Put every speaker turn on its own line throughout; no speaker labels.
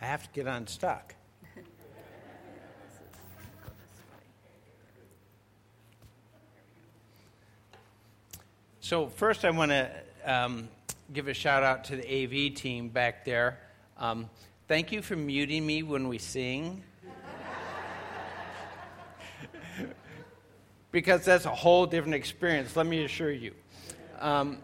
I have to get unstuck. So, first, I want to um, give a shout out to the AV team back there. Um, thank you for muting me when we sing. because that's a whole different experience, let me assure you. Um,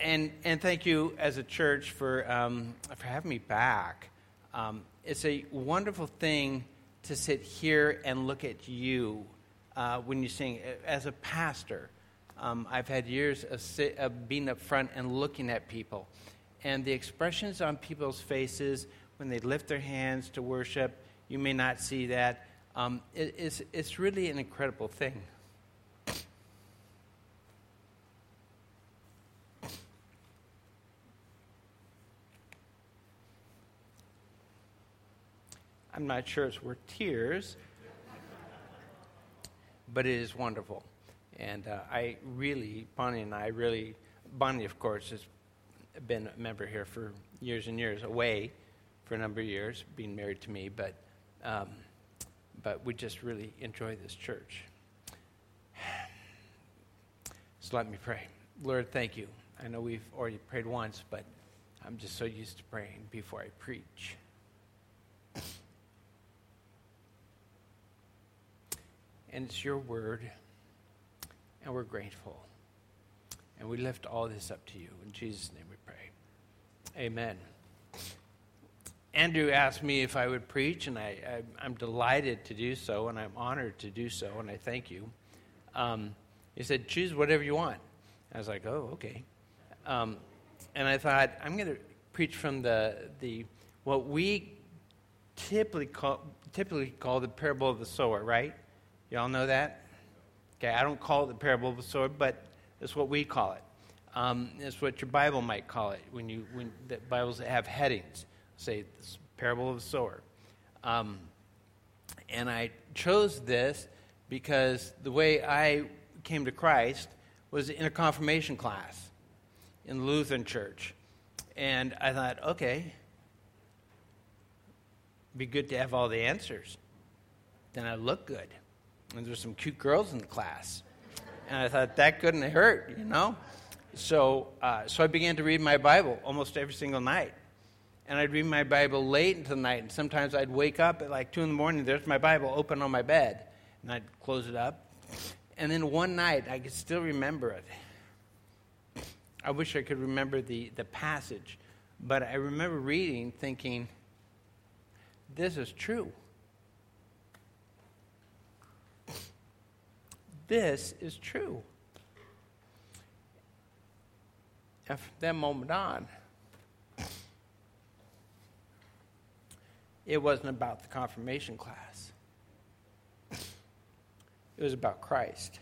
and, and thank you as a church for, um, for having me back. Um, it's a wonderful thing to sit here and look at you uh, when you sing. As a pastor, um, I've had years of, sit, of being up front and looking at people. And the expressions on people's faces when they lift their hands to worship, you may not see that. Um, it, it's, it's really an incredible thing. I'm not sure it's worth tears, but it is wonderful. And uh, I really, Bonnie and I really, Bonnie, of course, has been a member here for years and years, away for a number of years, being married to me, but, um, but we just really enjoy this church. So let me pray. Lord, thank you. I know we've already prayed once, but I'm just so used to praying before I preach. And it's your word, and we're grateful. And we lift all this up to you. In Jesus' name we pray. Amen. Andrew asked me if I would preach, and I, am delighted to do so, and I'm honored to do so, and I thank you. Um, he said, Choose whatever you want. I was like, Oh, okay. Um, and I thought, I'm going to preach from the, the what we typically call, typically call the parable of the sower, right? Y'all know that? Okay, I don't call it the parable of the sower, but it's what we call it. Um, it's what your Bible might call it when you when the Bibles have headings. Say the parable of the sower. Um, and I chose this because the way I came to Christ was in a confirmation class in the Lutheran church. And I thought, okay, be good to have all the answers. Then I look good and there's some cute girls in the class. And I thought that couldn't hurt, you know? So, uh, so I began to read my Bible almost every single night. And I'd read my Bible late into the night. And sometimes I'd wake up at like 2 in the morning, there's my Bible open on my bed. And I'd close it up. And then one night, I could still remember it. I wish I could remember the, the passage. But I remember reading, thinking, this is true. This is true. And from that moment on, it wasn't about the confirmation class, it was about Christ.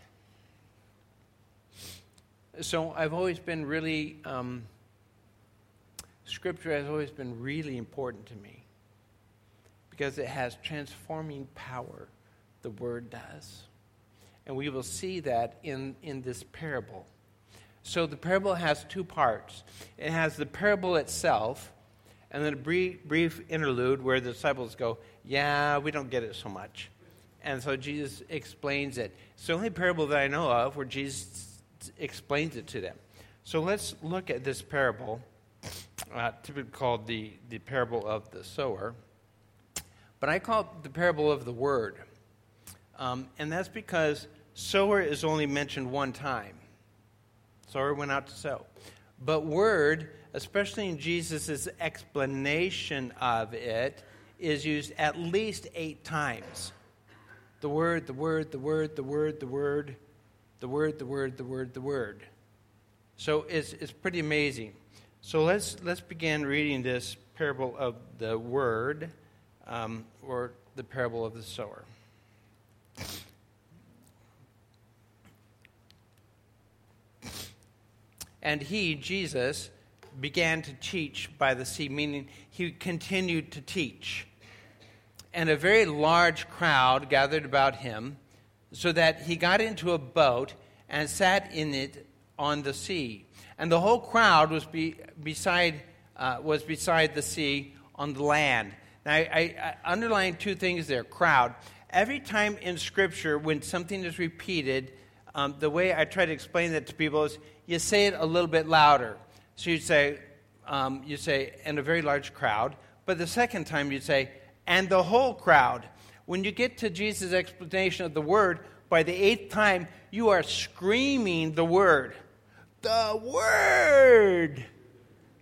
So I've always been really, um, Scripture has always been really important to me because it has transforming power, the Word does. And we will see that in, in this parable. So the parable has two parts it has the parable itself, and then a brief, brief interlude where the disciples go, Yeah, we don't get it so much. And so Jesus explains it. It's the only parable that I know of where Jesus explains it to them. So let's look at this parable, uh, typically called the, the parable of the sower. But I call it the parable of the word. Um, and that's because Sower is only mentioned one time. Sower went out to sow. But word, especially in Jesus' explanation of it, is used at least eight times. The word, the word, the word, the word, the word, the word, the word, the word, the word. So it's, it's pretty amazing. So let's, let's begin reading this parable of the word, um, or the parable of the sower. And he, Jesus, began to teach by the sea, meaning he continued to teach. And a very large crowd gathered about him, so that he got into a boat and sat in it on the sea. And the whole crowd was, be, beside, uh, was beside the sea on the land. Now, I, I, I underline two things there crowd. Every time in Scripture, when something is repeated, um, the way I try to explain that to people is you say it a little bit louder. So you say, um, you say, and a very large crowd. But the second time you say, and the whole crowd. When you get to Jesus' explanation of the word, by the eighth time, you are screaming the word. The word!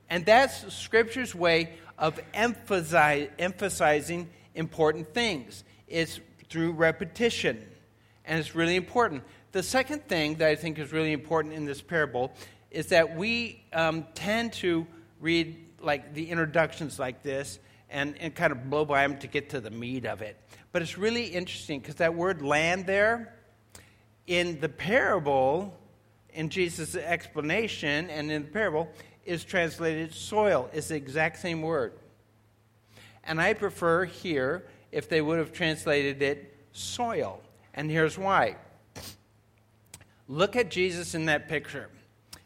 And that's Scripture's way of emphasize, emphasizing important things. It's through repetition, and it's really important. The second thing that I think is really important in this parable is that we um, tend to read like the introductions like this and, and kind of blow by them to get to the meat of it. But it's really interesting because that word land there, in the parable, in Jesus' explanation and in the parable, is translated soil. It's the exact same word. And I prefer here if they would have translated it soil. And here's why. Look at Jesus in that picture.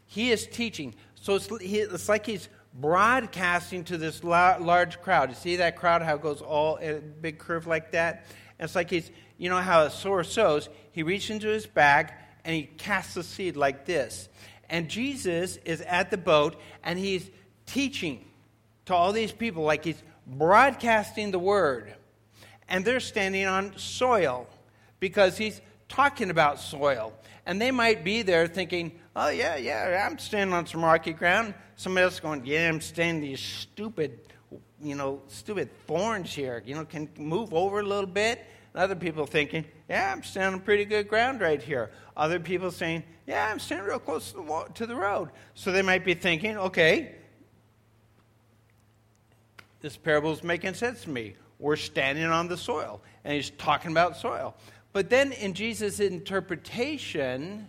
He is teaching. So it's, it's like he's broadcasting to this large crowd. You see that crowd, how it goes all in a big curve like that? It's like he's, you know how a sower sows? He reaches into his bag and he casts the seed like this. And Jesus is at the boat and he's teaching to all these people like he's broadcasting the word. And they're standing on soil because he's talking about soil. And they might be there thinking, oh, yeah, yeah, I'm standing on some rocky ground. Somebody else going, yeah, I'm standing these stupid, you know, stupid thorns here. You know, can move over a little bit. And other people thinking, yeah, I'm standing on pretty good ground right here. Other people saying, yeah, I'm standing real close to the, to the road. So they might be thinking, okay, this parable is making sense to me. We're standing on the soil. And he's talking about soil. But then in Jesus' interpretation,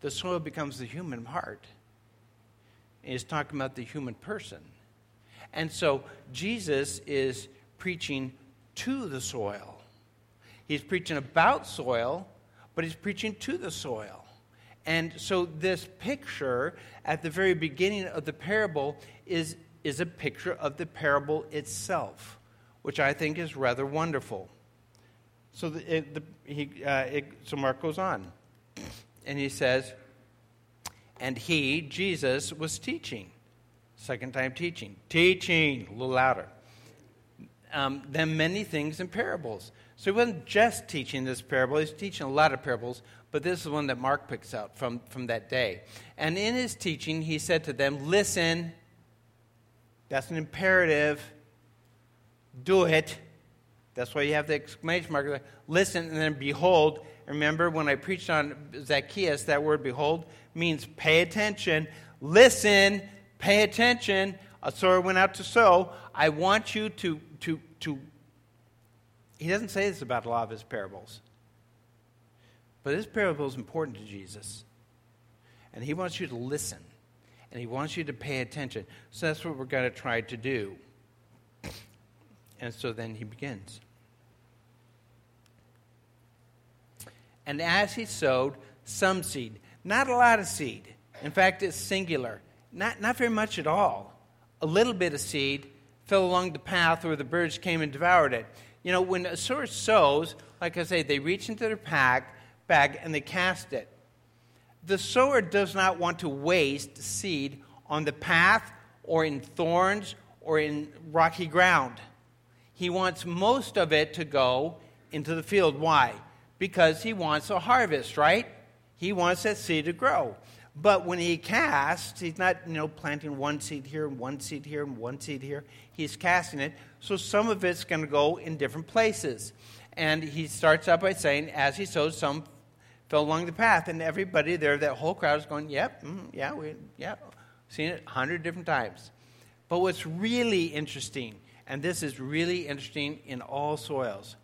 the soil becomes the human heart. He's talking about the human person. And so Jesus is preaching to the soil. He's preaching about soil, but he's preaching to the soil. And so this picture at the very beginning of the parable is, is a picture of the parable itself, which I think is rather wonderful. So, the, the, he, uh, it, so Mark goes on, and he says, and he, Jesus, was teaching. Second time teaching. Teaching, a little louder. Um, then many things in parables. So he wasn't just teaching this parable, he's teaching a lot of parables, but this is one that Mark picks out from, from that day. And in his teaching, he said to them, Listen, that's an imperative. Do it. That's why you have the exclamation mark. Listen, and then behold. Remember when I preached on Zacchaeus, that word behold means pay attention. Listen, pay attention. A sower went out to sow. I want you to, to, to. He doesn't say this about a lot of his parables. But this parable is important to Jesus. And he wants you to listen. And he wants you to pay attention. So that's what we're going to try to do. And so then he begins. And as he sowed, some seed. Not a lot of seed. In fact, it's singular. Not, not very much at all. A little bit of seed fell along the path where the birds came and devoured it. You know, when a sower sows, like I say, they reach into their pack, bag and they cast it. The sower does not want to waste seed on the path or in thorns or in rocky ground. He wants most of it to go into the field. Why? Because he wants a harvest, right? He wants that seed to grow. But when he casts, he's not, you know, planting one seed here and one seed here and one seed here. He's casting it. So some of it's going to go in different places. And he starts out by saying, as he sows, some fell along the path. And everybody there, that whole crowd is going, yep, mm, yeah, we, yeah, seen it a hundred different times. But what's really interesting, and this is really interesting in all soils,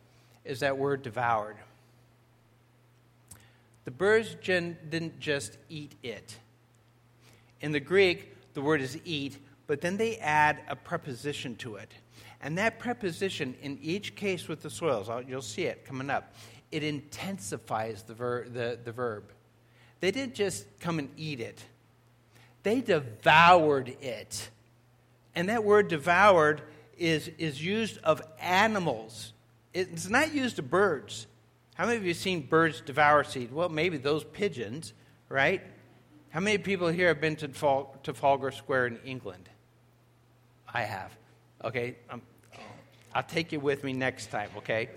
is that word devoured. The birds didn't just eat it. In the Greek, the word is eat, but then they add a preposition to it. And that preposition, in each case with the soils, you'll see it coming up, it intensifies the, ver- the, the verb. They didn't just come and eat it, they devoured it. And that word devoured is, is used of animals. It's not used of birds. How many of you have seen birds devour seed? Well, maybe those pigeons, right? How many people here have been to Trafalgar Square in England? I have. Okay, um, I'll take you with me next time, okay?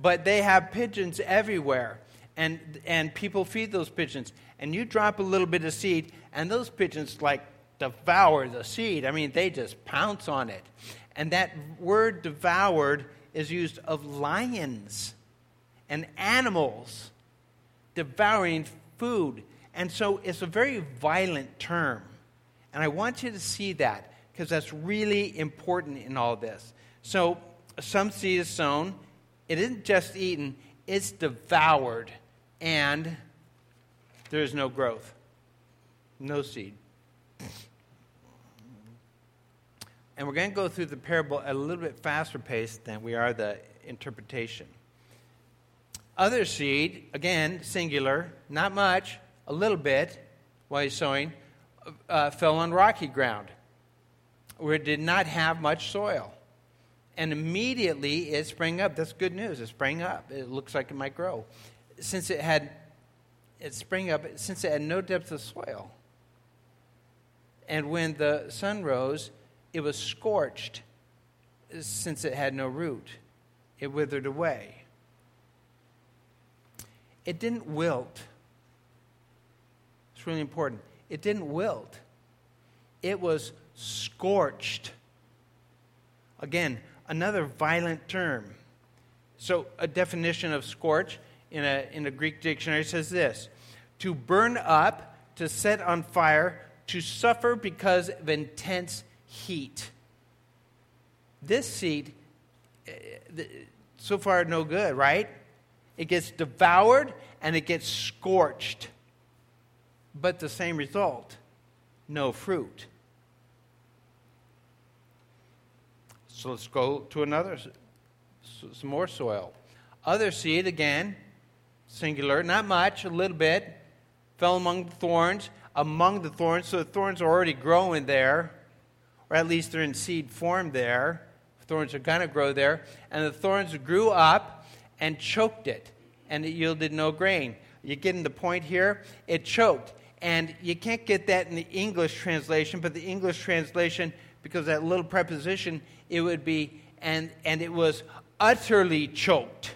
But they have pigeons everywhere, and, and people feed those pigeons. And you drop a little bit of seed, and those pigeons, like, devour the seed. I mean, they just pounce on it. And that word devoured is used of lions and animals devouring food. And so it's a very violent term. And I want you to see that because that's really important in all this. So some seed is sown, it isn't just eaten, it's devoured, and there is no growth, no seed. And we're going to go through the parable at a little bit faster pace than we are the interpretation. Other seed, again, singular, not much, a little bit while he's sowing, uh, fell on rocky ground where it did not have much soil. And immediately it sprang up. That's good news. It sprang up. It looks like it might grow. Since it had, it sprang up, since it had no depth of soil. And when the sun rose, it was scorched, since it had no root. It withered away. It didn't wilt. It's really important. It didn't wilt, it was scorched. Again, another violent term. So, a definition of scorch in a, in a Greek dictionary says this to burn up, to set on fire, to suffer because of intense heat. This seed, eh, so far, no good, right? It gets devoured and it gets scorched. But the same result no fruit. So let's go to another, some more soil. Other seed, again, singular, not much, a little bit, fell among the thorns. Among the thorns, so the thorns are already growing there, or at least they're in seed form there. Thorns are going to grow there. And the thorns grew up and choked it, and it yielded no grain. You getting the point here? It choked. And you can't get that in the English translation, but the English translation, because that little preposition, it would be, and, and it was utterly choked.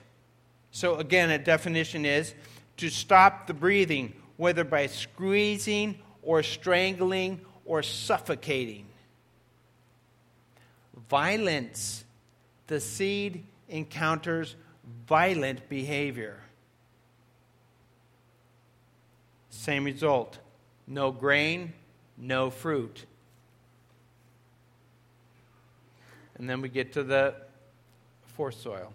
So, again, a definition is to stop the breathing, whether by squeezing or strangling or suffocating. Violence. The seed encounters violent behavior. Same result no grain, no fruit. And then we get to the fourth soil.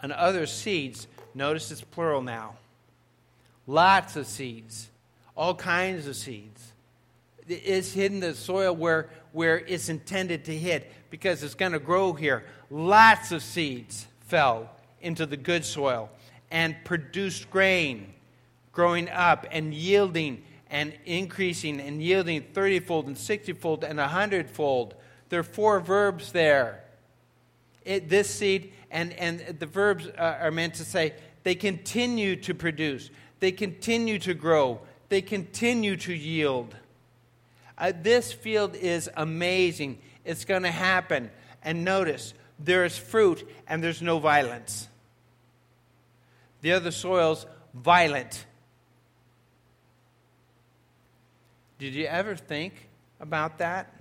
And other seeds, notice it's plural now. Lots of seeds, all kinds of seeds. It's hidden the soil where, where it's intended to hit because it's going to grow here. Lots of seeds fell into the good soil and produced grain, growing up and yielding and increasing and yielding 30 fold and 60 fold and 100 fold. There are four verbs there. It, this seed, and, and the verbs uh, are meant to say they continue to produce, they continue to grow, they continue to yield. Uh, this field is amazing. It's going to happen. And notice, there is fruit and there's no violence. The other soil's violent Did you ever think about that?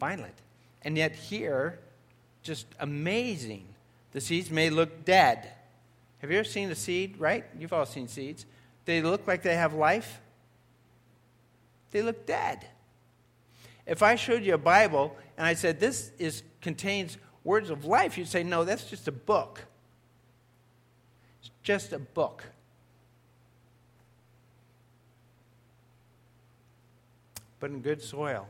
Violent. And yet, here, just amazing. The seeds may look dead. Have you ever seen a seed, right? You've all seen seeds. They look like they have life, they look dead. If I showed you a Bible and I said, This is, contains words of life, you'd say, No, that's just a book. It's just a book. but in good soil,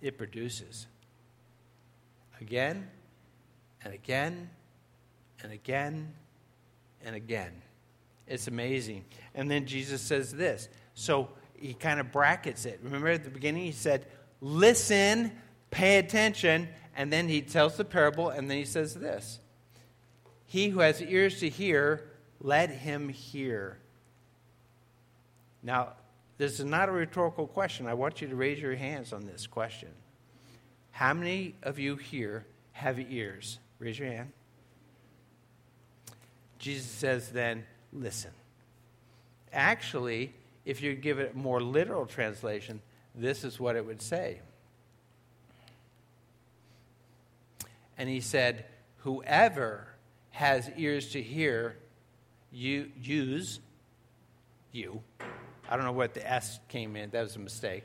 it produces. Again and again and again and again. It's amazing. And then Jesus says this. So he kind of brackets it. Remember at the beginning, he said, Listen, pay attention. And then he tells the parable, and then he says this He who has ears to hear, let him hear. Now, this is not a rhetorical question. I want you to raise your hands on this question. How many of you here have ears? Raise your hand. Jesus says, then, listen. Actually, if you give it a more literal translation, this is what it would say. And he said, Whoever has ears to hear, you use you. I don't know what the S came in, that was a mistake.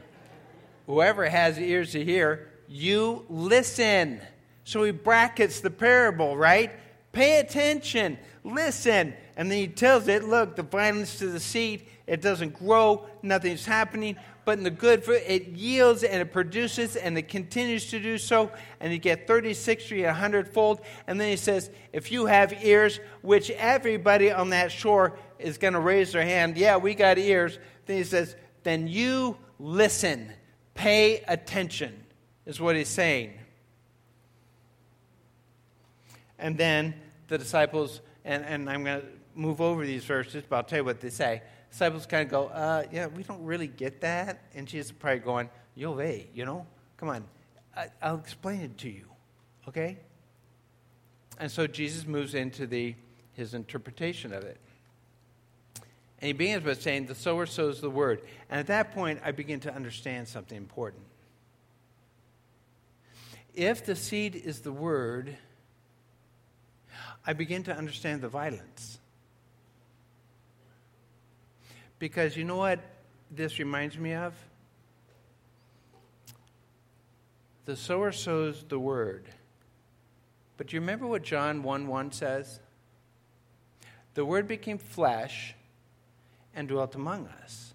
Whoever has ears to hear, you listen. So he brackets the parable, right? Pay attention, listen. And then he tells it, look, the violence to the seed, it doesn't grow, nothing's happening. But in the good fruit, it yields and it produces and it continues to do so. And you get 30, 60, 100 fold. And then he says, if you have ears, which everybody on that shore is going to raise their hand, yeah, we got ears. Then he says, then you listen, pay attention, is what he's saying. And then the disciples, and, and I'm going to move over these verses, but I'll tell you what they say. Disciples kind of go, uh, yeah, we don't really get that. And Jesus is probably going, yo, hey, you know, come on, I, I'll explain it to you, okay? And so Jesus moves into the, his interpretation of it. And he begins by saying, The sower sows the word. And at that point, I begin to understand something important. If the seed is the word, I begin to understand the violence. Because you know what this reminds me of? The sower sows the word. But do you remember what John 1 1 says? The word became flesh and dwelt among us.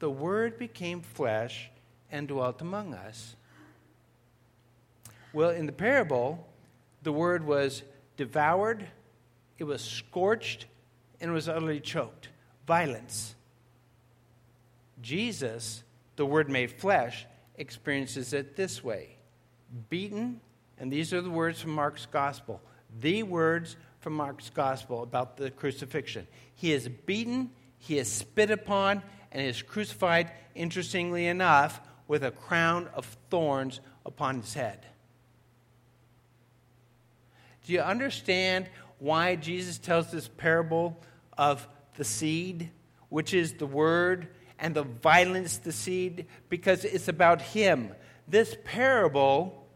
The word became flesh and dwelt among us. Well, in the parable, the word was devoured, it was scorched, and it was utterly choked. Violence. Jesus, the word made flesh, experiences it this way beaten, and these are the words from Mark's gospel, the words from Mark's gospel about the crucifixion. He is beaten, he is spit upon, and is crucified, interestingly enough, with a crown of thorns upon his head. Do you understand why Jesus tells this parable of the seed, which is the word, and the violence the seed? Because it's about him. This parable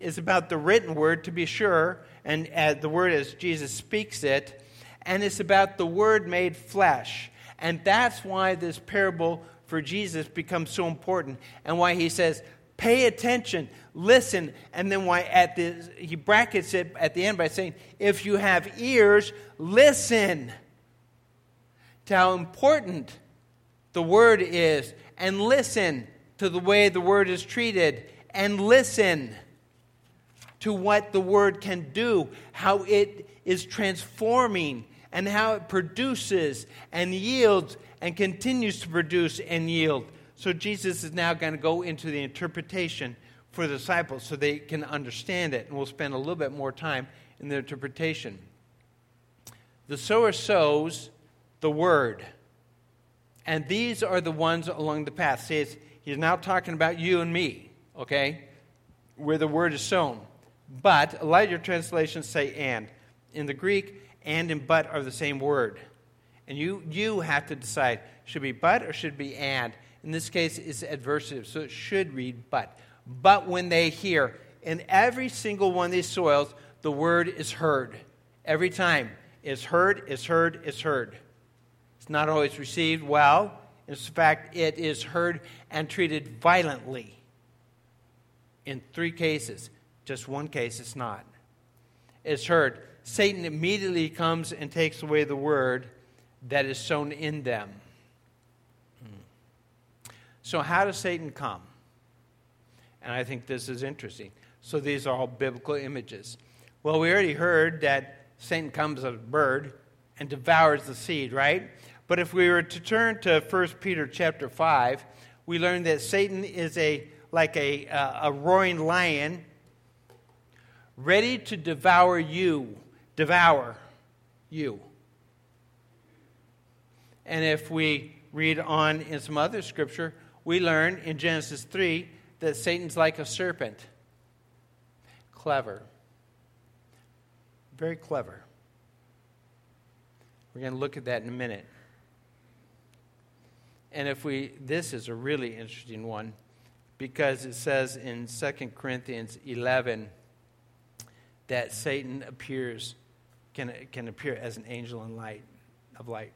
is about the written word, to be sure, and uh, the word as Jesus speaks it, and it's about the word made flesh. And that's why this parable for Jesus becomes so important, and why he says, pay attention, listen, and then why at the he brackets it at the end by saying, if you have ears, listen to how important the word is, and listen to the way the word is treated, and listen to what the word can do, how it is transforming, and how it produces and yields and continues to produce and yield so Jesus is now going to go into the interpretation for the disciples so they can understand it. And we'll spend a little bit more time in the interpretation. The sower sows the word. And these are the ones along the path. See, he's now talking about you and me, okay? Where the word is sown. But a lot of your translations say and. In the Greek, and and but are the same word. And you, you have to decide should be but or should be and. In this case, it's adversative, so it should read but. But when they hear, in every single one of these soils, the word is heard. Every time. It's heard, it's heard, it's heard. It's not always received well. In fact, it is heard and treated violently. In three cases, just one case, it's not. It's heard. Satan immediately comes and takes away the word that is sown in them. So, how does Satan come? And I think this is interesting. So, these are all biblical images. Well, we already heard that Satan comes as a bird and devours the seed, right? But if we were to turn to 1 Peter chapter 5, we learn that Satan is a like a, uh, a roaring lion ready to devour you, devour you. And if we read on in some other scripture, we learn in Genesis 3 that Satan's like a serpent. Clever. Very clever. We're going to look at that in a minute. And if we, this is a really interesting one because it says in 2 Corinthians 11 that Satan appears, can, can appear as an angel in light, of light.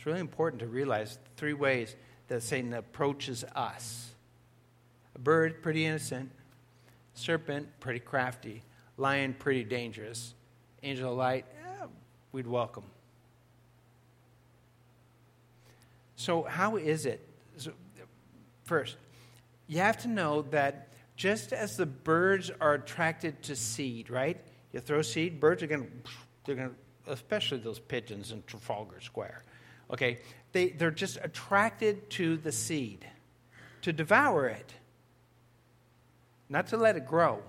It's really important to realize three ways that Satan approaches us. A bird, pretty innocent. Serpent, pretty crafty. Lion, pretty dangerous. Angel of light, eh, we'd welcome. So, how is it? So, first, you have to know that just as the birds are attracted to seed, right? You throw seed, birds are going to, they're going to, especially those pigeons in Trafalgar Square. Okay, they, they're just attracted to the seed, to devour it. Not to let it grow,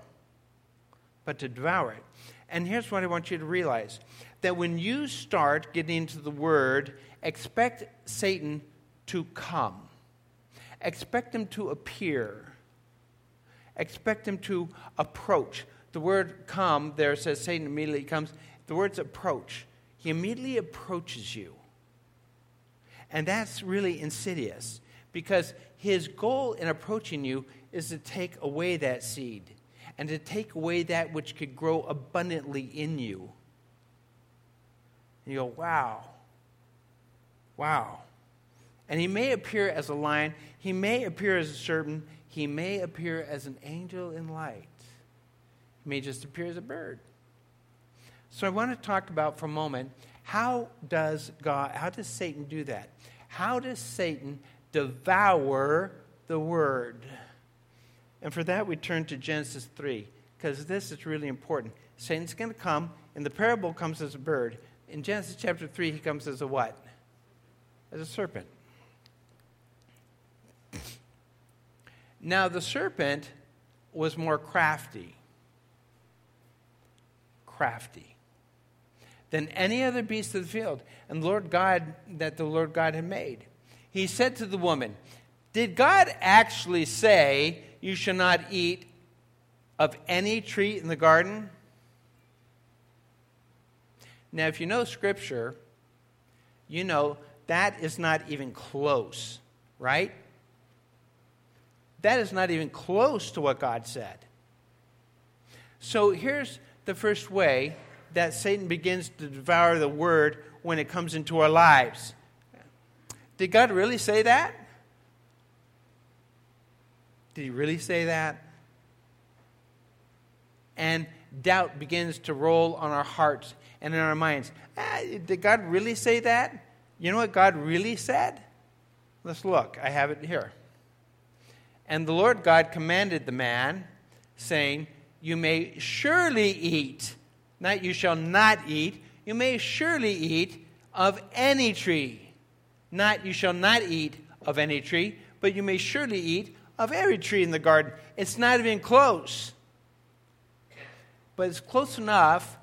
but to devour it. And here's what I want you to realize that when you start getting into the Word, expect Satan to come, expect him to appear, expect him to approach. The word come there says Satan immediately comes. The word's approach. He immediately approaches you. And that's really insidious because his goal in approaching you is to take away that seed and to take away that which could grow abundantly in you. And you go, wow. Wow. And he may appear as a lion, he may appear as a serpent, he may appear as an angel in light, he may just appear as a bird. So I want to talk about for a moment how does God, how does Satan do that? How does Satan devour the word? And for that, we turn to Genesis 3, because this is really important. Satan's going to come, and the parable comes as a bird. In Genesis chapter 3, he comes as a what? As a serpent. Now, the serpent was more crafty. Crafty than any other beast of the field and Lord God that the Lord God had made. He said to the woman, Did God actually say you shall not eat of any tree in the garden? Now, if you know Scripture, you know that is not even close, right? That is not even close to what God said. So here's the first way that Satan begins to devour the word when it comes into our lives. Did God really say that? Did he really say that? And doubt begins to roll on our hearts and in our minds. Ah, did God really say that? You know what God really said? Let's look. I have it here. And the Lord God commanded the man, saying, You may surely eat not you shall not eat. You may surely eat of any tree. Not you shall not eat of any tree, but you may surely eat of every tree in the garden. It's not even close. But it's close enough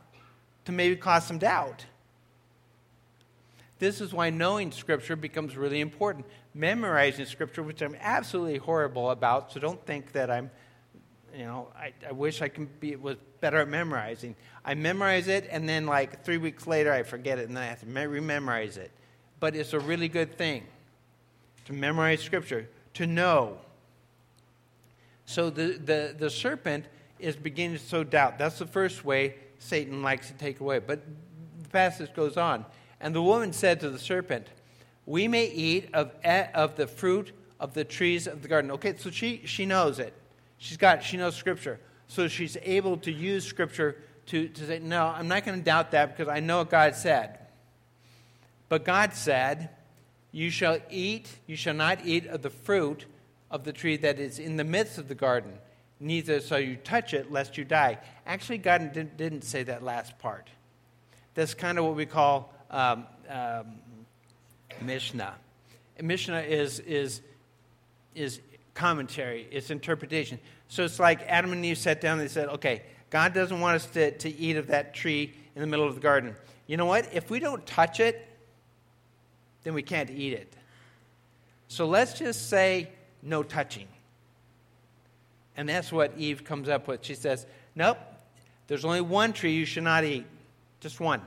to maybe cause some doubt. This is why knowing Scripture becomes really important. Memorizing Scripture, which I'm absolutely horrible about, so don't think that I'm you know, I, I wish I can be was better at memorizing. I memorize it, and then like three weeks later, I forget it, and then I have to rememorize it. But it's a really good thing to memorize Scripture, to know. So the, the, the serpent is beginning to sow doubt. That's the first way Satan likes to take away. But the passage goes on. And the woman said to the serpent, We may eat of, of the fruit of the trees of the garden. Okay, so she, she knows it. She's got, she knows Scripture. So she's able to use Scripture to, to say, no, I'm not going to doubt that because I know what God said. But God said, You shall eat, you shall not eat of the fruit of the tree that is in the midst of the garden, neither shall you touch it lest you die. Actually, God didn't didn't say that last part. that's kind of what we call um, um, Mishnah. Mishnah is, is, is commentary, it's interpretation. So it's like Adam and Eve sat down and they said, okay, God doesn't want us to, to eat of that tree in the middle of the garden. You know what? If we don't touch it, then we can't eat it. So let's just say no touching. And that's what Eve comes up with. She says, Nope, there's only one tree you should not eat, just one.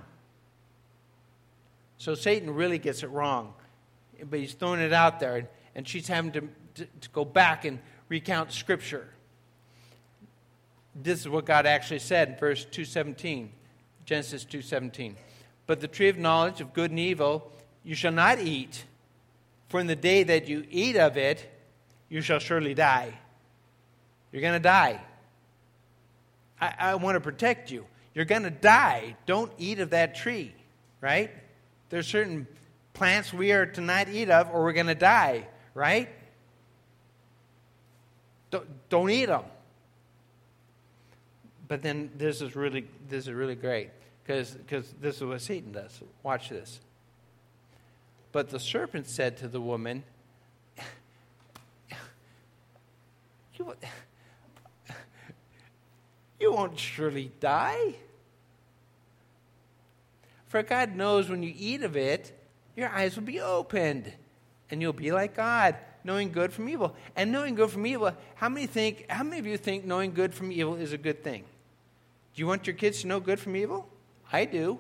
So Satan really gets it wrong, but he's throwing it out there, and she's having to, to, to go back and recount Scripture. This is what God actually said in verse 217, Genesis 2:17. But the tree of knowledge of good and evil you shall not eat, for in the day that you eat of it, you shall surely die. You're going to die. I, I want to protect you. You're going to die. Don't eat of that tree, right? There's certain plants we are to not eat of, or we're going to die, right? Don't, don't eat them. But then this is really this is really great because this is what Satan does. Watch this. But the serpent said to the woman, you, you won't surely die. For God knows when you eat of it, your eyes will be opened, and you'll be like God, knowing good from evil. And knowing good from evil, how many think how many of you think knowing good from evil is a good thing? Do you want your kids to know good from evil? I do.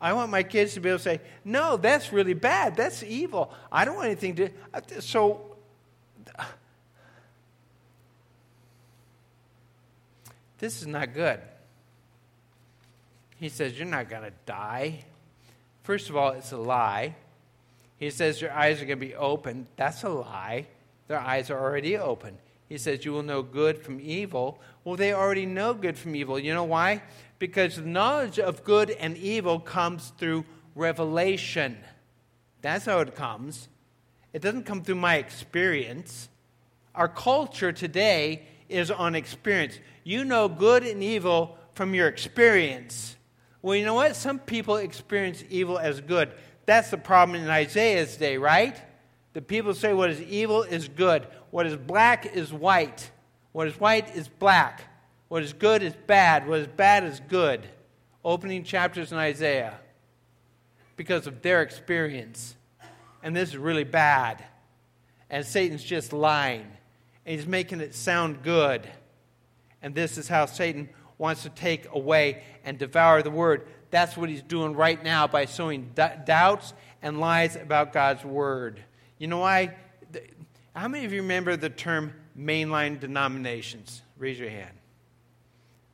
I want my kids to be able to say, no, that's really bad. That's evil. I don't want anything to. So, this is not good. He says, You're not going to die. First of all, it's a lie. He says, Your eyes are going to be open. That's a lie. Their eyes are already open. He says, You will know good from evil. Well, they already know good from evil. You know why? because the knowledge of good and evil comes through revelation. That's how it comes. It doesn't come through my experience. Our culture today is on experience. You know good and evil from your experience. Well, you know what? Some people experience evil as good. That's the problem in Isaiah's day, right? The people say what is evil is good, what is black is white, what is white is black. What is good is bad. What is bad is good. Opening chapters in Isaiah because of their experience. And this is really bad. And Satan's just lying. And he's making it sound good. And this is how Satan wants to take away and devour the word. That's what he's doing right now by sowing d- doubts and lies about God's word. You know why? How many of you remember the term mainline denominations? Raise your hand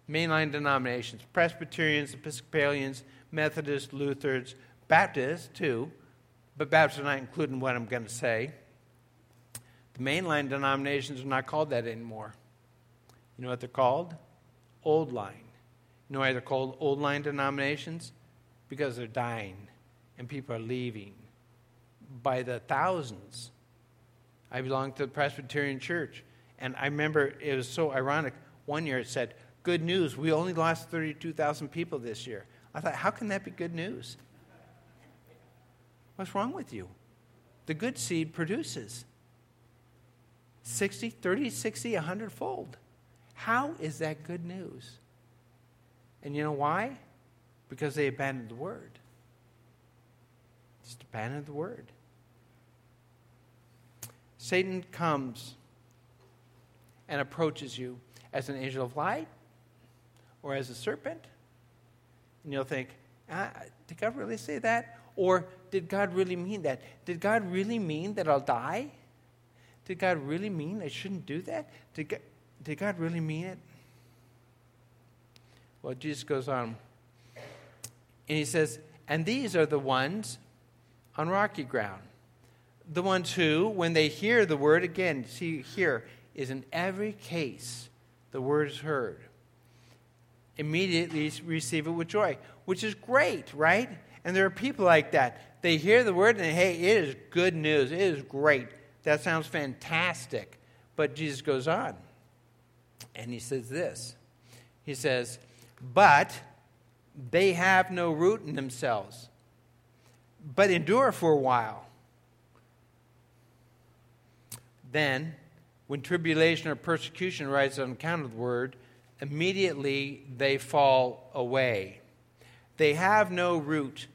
mainline denominations Presbyterians, Episcopalians, Methodists, Lutherans, Baptists, too, but Baptists are not included in what I'm going to say. The mainline denominations are not called that anymore. You know what they're called? Old line. You know why they're called old line denominations? Because they're dying and people are leaving by the thousands. I belong to the Presbyterian Church, and I remember it was so ironic. One year it said, good news. We only lost 32,000 people this year. I thought, how can that be good news? What's wrong with you? The good seed produces 60, 30, 60, 100 fold. How is that good news? And you know why? Because they abandoned the word. Just abandoned the word. Satan comes and approaches you as an angel of light or as a serpent. And you'll think, ah, did God really say that? Or did God really mean that? Did God really mean that I'll die? Did God really mean I shouldn't do that? Did God, did God really mean it? Well, Jesus goes on. And he says, And these are the ones on rocky ground. The ones who, when they hear the word, again, see here, is in every case the word is heard immediately receive it with joy, which is great, right? And there are people like that. They hear the word and hey, it is good news. It is great. That sounds fantastic. But Jesus goes on and he says this He says, But they have no root in themselves, but endure for a while. Then, when tribulation or persecution arises on account of the word, immediately they fall away. They have no root.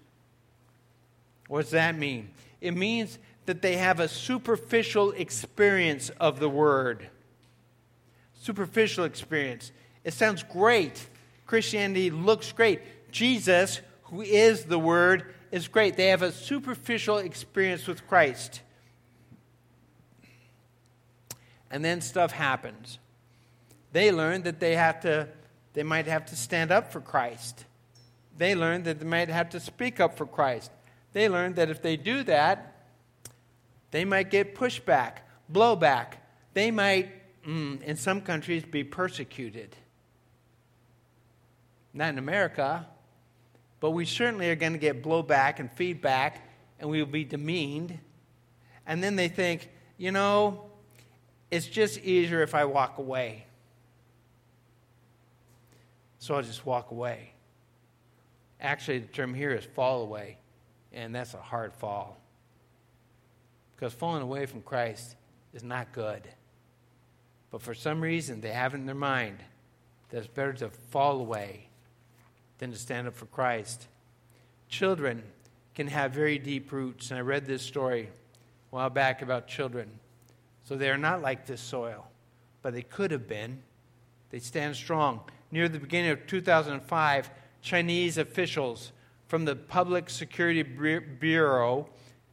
What does that mean? It means that they have a superficial experience of the word. Superficial experience. It sounds great. Christianity looks great. Jesus, who is the word, is great. They have a superficial experience with Christ. And then stuff happens. They learn that they have to they might have to stand up for Christ. They learn that they might have to speak up for Christ. They learn that if they do that, they might get pushback, blowback. They might, mm, in some countries, be persecuted. Not in America, but we certainly are going to get blowback and feedback, and we will be demeaned. And then they think, you know, it's just easier if I walk away. So I'll just walk away. Actually, the term here is fall away, and that's a hard fall. Because falling away from Christ is not good. But for some reason, they have it in their mind that it's better to fall away than to stand up for Christ. Children can have very deep roots, and I read this story a while back about children. So they are not like this soil, but they could have been. They stand strong. Near the beginning of 2005, Chinese officials from the Public Security Bureau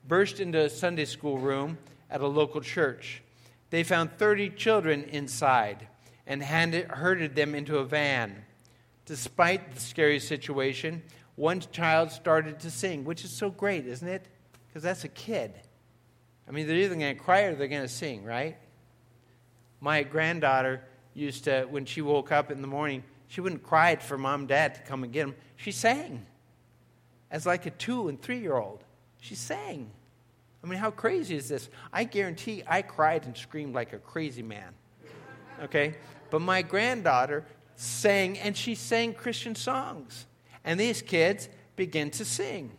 burst into a Sunday school room at a local church. They found 30 children inside and handed, herded them into a van. Despite the scary situation, one child started to sing, which is so great, isn't it? Because that's a kid. I mean, they're either going to cry or they're going to sing, right? My granddaughter used to, when she woke up in the morning, she wouldn't cry for mom and dad to come and get them. She sang as like a two and three year old. She sang. I mean, how crazy is this? I guarantee I cried and screamed like a crazy man. Okay? But my granddaughter sang, and she sang Christian songs. And these kids began to sing.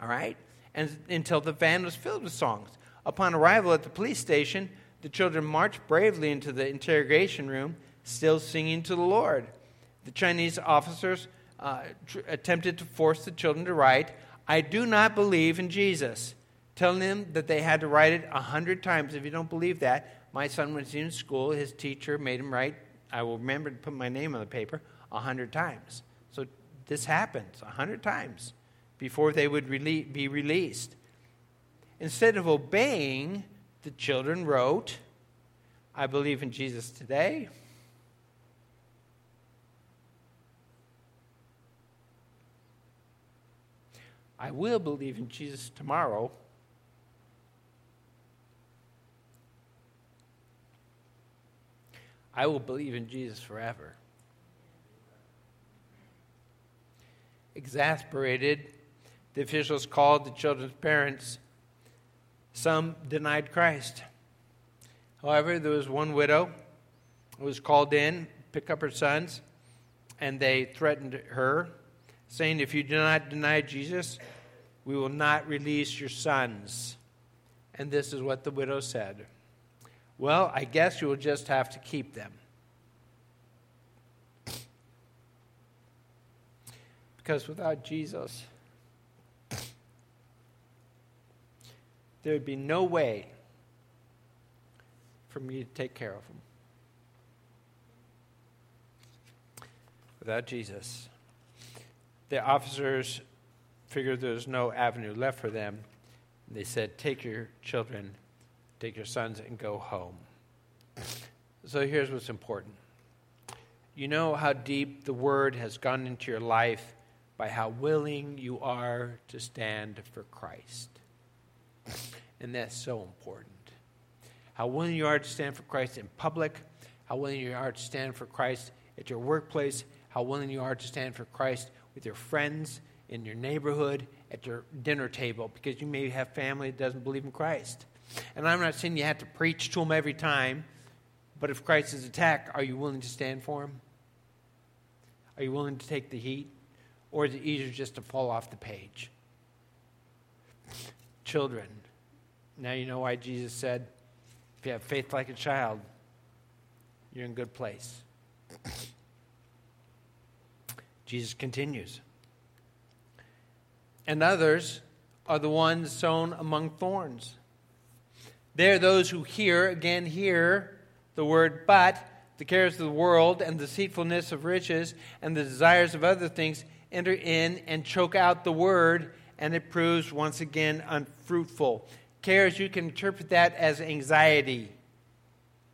All right? And until the van was filled with songs. Upon arrival at the police station, the children marched bravely into the interrogation room, still singing to the Lord. The Chinese officers uh, tr- attempted to force the children to write, I do not believe in Jesus, telling them that they had to write it a hundred times. If you don't believe that, my son was in school, his teacher made him write, I will remember to put my name on the paper a hundred times. So this happens a hundred times before they would be released. Instead of obeying, the children wrote, I believe in Jesus today. I will believe in Jesus tomorrow. I will believe in Jesus forever. Exasperated, the officials called the children's parents. Some denied Christ. However, there was one widow who was called in, pick up her sons, and they threatened her, saying, If you do not deny Jesus, we will not release your sons. And this is what the widow said Well, I guess you will just have to keep them. Because without Jesus, there would be no way for me to take care of them. Without Jesus, the officers figured there was no avenue left for them. They said, Take your children, take your sons, and go home. So here's what's important. You know how deep the word has gone into your life by how willing you are to stand for Christ. And that's so important. How willing you are to stand for Christ in public, how willing you are to stand for Christ at your workplace, how willing you are to stand for Christ with your friends in your neighborhood, at your dinner table, because you may have family that doesn't believe in Christ. And I'm not saying you have to preach to them every time, but if Christ is attacked, are you willing to stand for him? Are you willing to take the heat? Or is it easier just to fall off the page? Children. Now you know why Jesus said, if you have faith like a child, you're in a good place. Jesus continues. And others are the ones sown among thorns. They're those who hear, again, hear the word, but the cares of the world and the deceitfulness of riches and the desires of other things enter in and choke out the word, and it proves once again unfruitful. Cares, you can interpret that as anxiety.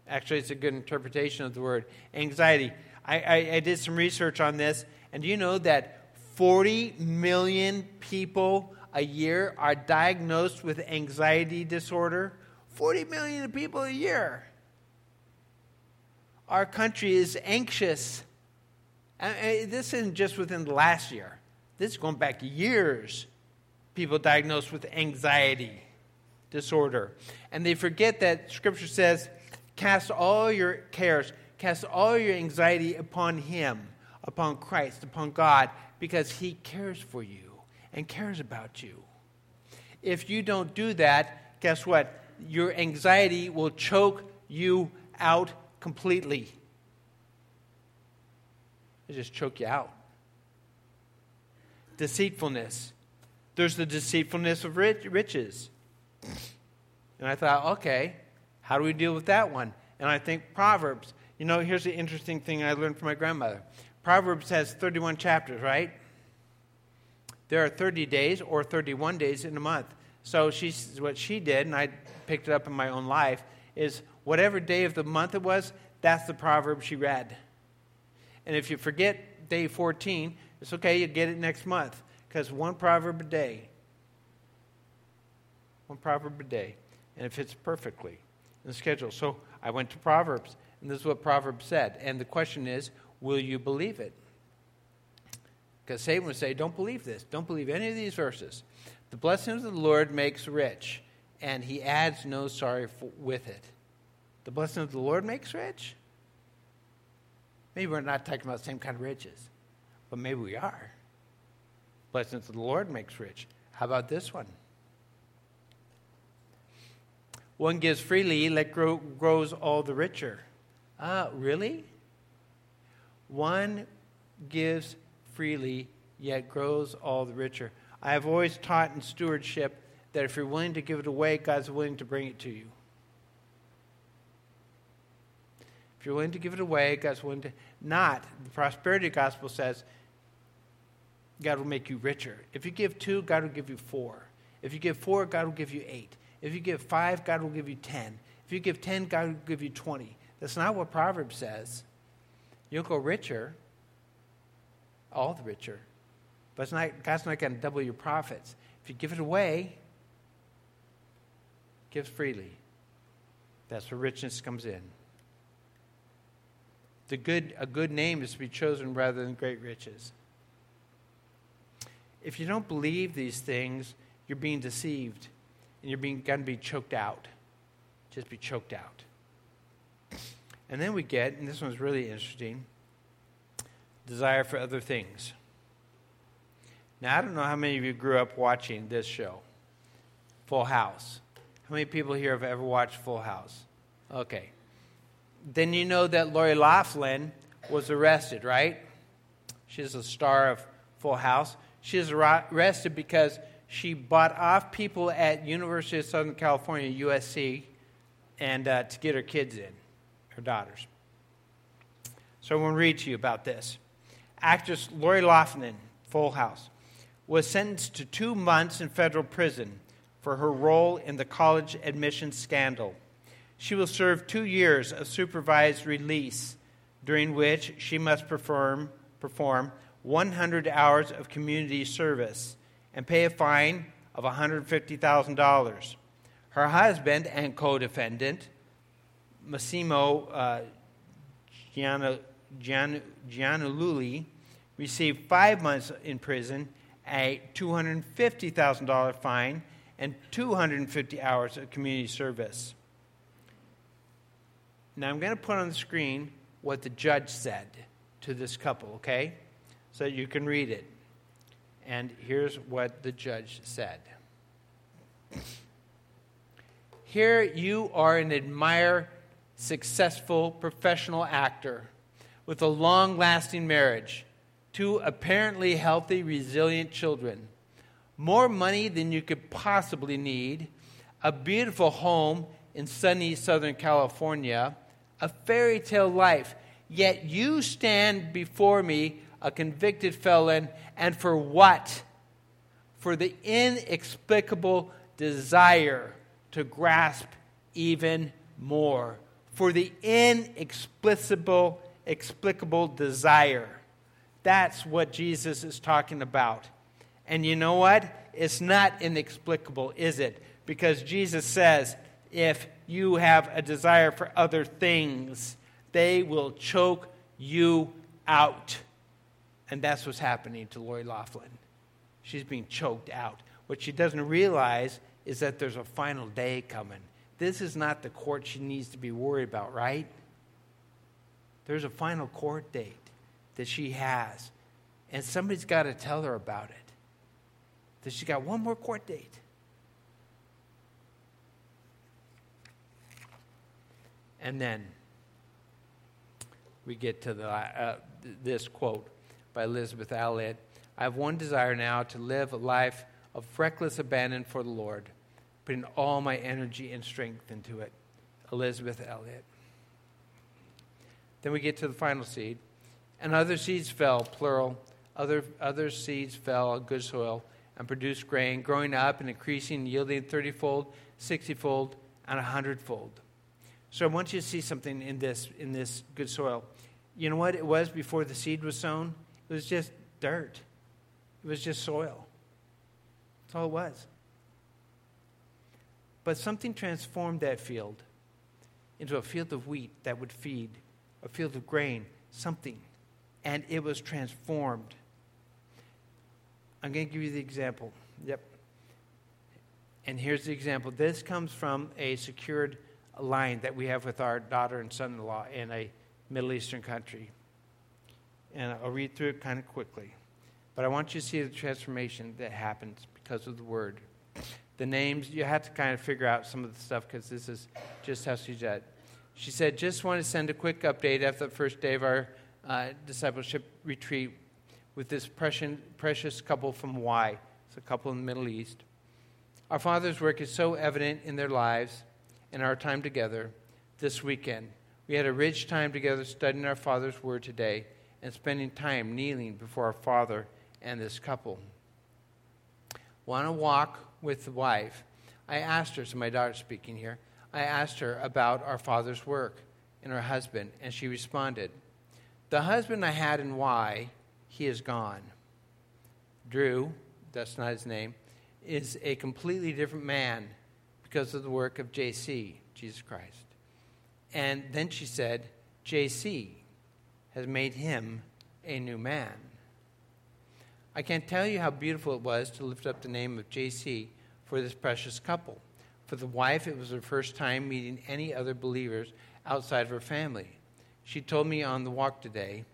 Actually, it's a good interpretation of the word anxiety. I, I, I did some research on this, and do you know that 40 million people a year are diagnosed with anxiety disorder? 40 million people a year. Our country is anxious. And this isn't just within the last year, this is going back years. People diagnosed with anxiety disorder. And they forget that Scripture says, cast all your cares, cast all your anxiety upon Him, upon Christ, upon God, because He cares for you and cares about you. If you don't do that, guess what? Your anxiety will choke you out completely. It just choke you out. Deceitfulness. There's the deceitfulness of riches. And I thought, okay, how do we deal with that one? And I think Proverbs. You know, here's the interesting thing I learned from my grandmother. Proverbs has 31 chapters, right? There are 30 days or 31 days in a month. So she's, what she did, and I picked it up in my own life, is whatever day of the month it was, that's the proverb she read. And if you forget day 14, it's okay, you get it next month because one proverb a day. One proverb a day. And it fits perfectly in the schedule. So I went to Proverbs, and this is what Proverbs said. And the question is, will you believe it? Because Satan would say, Don't believe this. Don't believe any of these verses. The blessing of the Lord makes rich, and he adds no sorrow with it. The blessing of the Lord makes rich? Maybe we're not talking about the same kind of riches, but maybe we are. Blessings of the Lord makes rich. How about this one? One gives freely, let grow, grows all the richer. Ah, uh, really? One gives freely, yet grows all the richer. I have always taught in stewardship that if you're willing to give it away, God's willing to bring it to you. If you're willing to give it away, God's willing to. Not. The prosperity gospel says God will make you richer. If you give two, God will give you four. If you give four, God will give you eight. If you give five, God will give you ten. If you give ten, God will give you twenty. That's not what Proverbs says. You'll go richer all the richer. But it's not, God's not going to double your profits. If you give it away, give freely. That's where richness comes in. The good, a good name is to be chosen rather than great riches. If you don't believe these things, you're being deceived and you're being, going to be choked out. Just be choked out. And then we get, and this one's really interesting desire for other things. Now, I don't know how many of you grew up watching this show, Full House. How many people here have ever watched Full House? Okay. Then you know that Lori Loughlin was arrested, right? She's a star of Full House. She was arrested because she bought off people at University of Southern California, USC, and uh, to get her kids in, her daughters. So I want to read to you about this actress Lori Loughlin, Full House, was sentenced to two months in federal prison for her role in the college admissions scandal. She will serve two years of supervised release, during which she must perform, perform 100 hours of community service and pay a fine of $150,000. Her husband and co defendant, Mossimo uh, Gian, received five months in prison, a $250,000 fine, and 250 hours of community service. Now, I'm going to put on the screen what the judge said to this couple, okay? so you can read it. And here's what the judge said Here you are an admired, successful professional actor with a long lasting marriage, two apparently healthy, resilient children, more money than you could possibly need, a beautiful home in sunny Southern California, a fairy tale life. Yet you stand before me, a convicted felon, and for what? For the inexplicable desire to grasp even more. For the inexplicable explicable desire. That's what Jesus is talking about. And you know what? It's not inexplicable, is it? Because Jesus says, if you have a desire for other things, they will choke you out. And that's what's happening to Lori Loughlin. She's being choked out. What she doesn't realize is that there's a final day coming. This is not the court she needs to be worried about, right? There's a final court date that she has. And somebody's got to tell her about it. That she's got one more court date. And then we get to the, uh, this quote by Elisabeth Elliot I have one desire now to live a life of reckless abandon for the Lord, putting all my energy and strength into it. Elisabeth Elliot. Then we get to the final seed. And other seeds fell, plural. Other, other seeds fell on good soil and produced grain, growing up and increasing, yielding thirtyfold, sixtyfold, and a hundredfold. So I want you to see something in this in this good soil. You know what it was before the seed was sown? It was just dirt. It was just soil. That's all it was. But something transformed that field into a field of wheat that would feed, a field of grain, something. And it was transformed. I'm going to give you the example. Yep. And here's the example. This comes from a secured line that we have with our daughter and son in law in a Middle Eastern country. And I'll read through it kind of quickly. But I want you to see the transformation that happens because of the word. The names, you have to kind of figure out some of the stuff because this is just how she said. She said, Just want to send a quick update after the first day of our uh, discipleship retreat with this precious, couple from Y. It's a couple in the Middle East. Our Father's work is so evident in their lives and our time together this weekend. We had a rich time together studying our Father's Word today and spending time kneeling before our Father and this couple. Want to walk with the wife? I asked her, so my daughter's speaking here, I asked her about our Father's work and her husband, and she responded, The husband I had and why, he is gone. Drew, that's not his name, is a completely different man because of the work of JC, Jesus Christ. And then she said, JC has made him a new man. I can't tell you how beautiful it was to lift up the name of JC for this precious couple. For the wife, it was her first time meeting any other believers outside of her family. She told me on the walk today,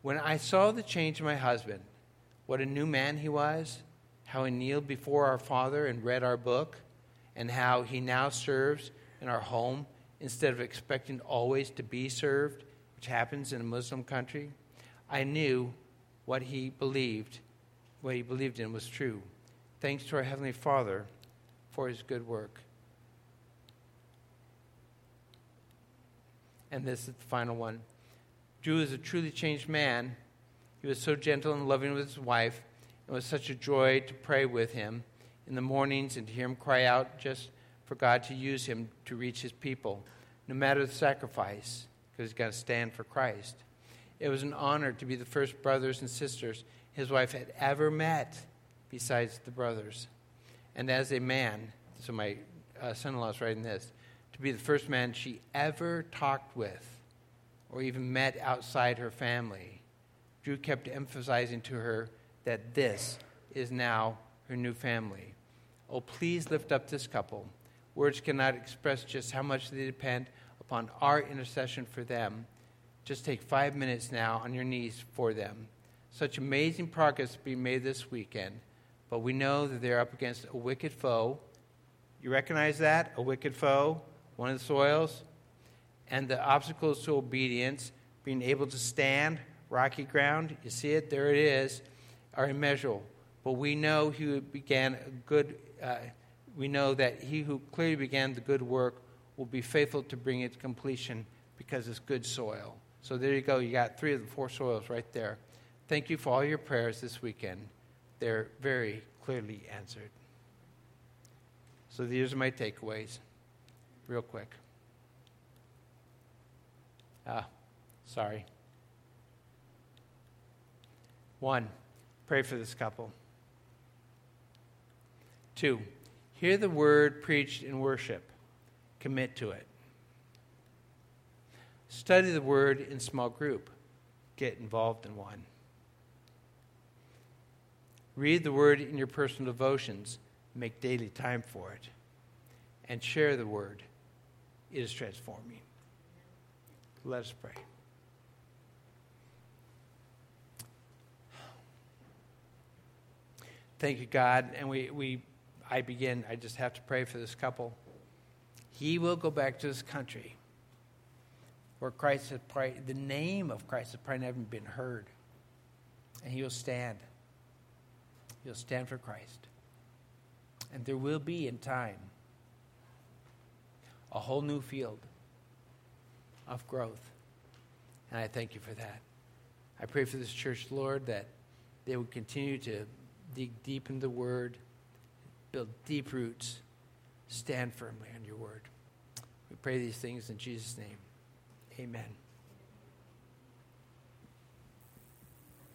when I saw the change in my husband, what a new man he was, how he kneeled before our Father and read our book, and how he now serves in our home instead of expecting always to be served, which happens in a Muslim country, I knew what he believed, what he believed in was true. Thanks to our Heavenly Father for his good work. And this is the final one. Drew is a truly changed man. He was so gentle and loving with his wife. It was such a joy to pray with him in the mornings and to hear him cry out just for God to use him to reach his people, no matter the sacrifice, because he's got to stand for Christ. It was an honor to be the first brothers and sisters his wife had ever met besides the brothers. And as a man, so my uh, son in law is writing this, to be the first man she ever talked with or even met outside her family. Drew kept emphasizing to her that this is now her new family. Oh, please lift up this couple. Words cannot express just how much they depend upon our intercession for them. Just take five minutes now on your knees for them such amazing progress being made this weekend, but we know that they're up against a wicked foe. You recognize that? A wicked foe, one of the soils? And the obstacles to obedience, being able to stand, rocky ground, you see it? There it is, are immeasurable. But we know he who began a good, uh, we know that he who clearly began the good work will be faithful to bring it to completion because it's good soil. So there you go. You got three of the four soils right there. Thank you for all your prayers this weekend. They're very clearly answered. So these are my takeaways, real quick. Ah, sorry. One, pray for this couple. Two, hear the word preached in worship, commit to it. Study the word in small group, get involved in one. Read the word in your personal devotions, make daily time for it, and share the word. Is transforming. Let us pray. Thank you, God. And we, we I begin, I just have to pray for this couple. He will go back to this country where Christ has probably, the name of Christ has probably never been heard. And he will stand. He'll stand for Christ. And there will be in time a whole new field of growth. And I thank you for that. I pray for this church, Lord, that they would continue to dig deep in the Word, build deep roots, stand firmly on your Word. We pray these things in Jesus' name. Amen.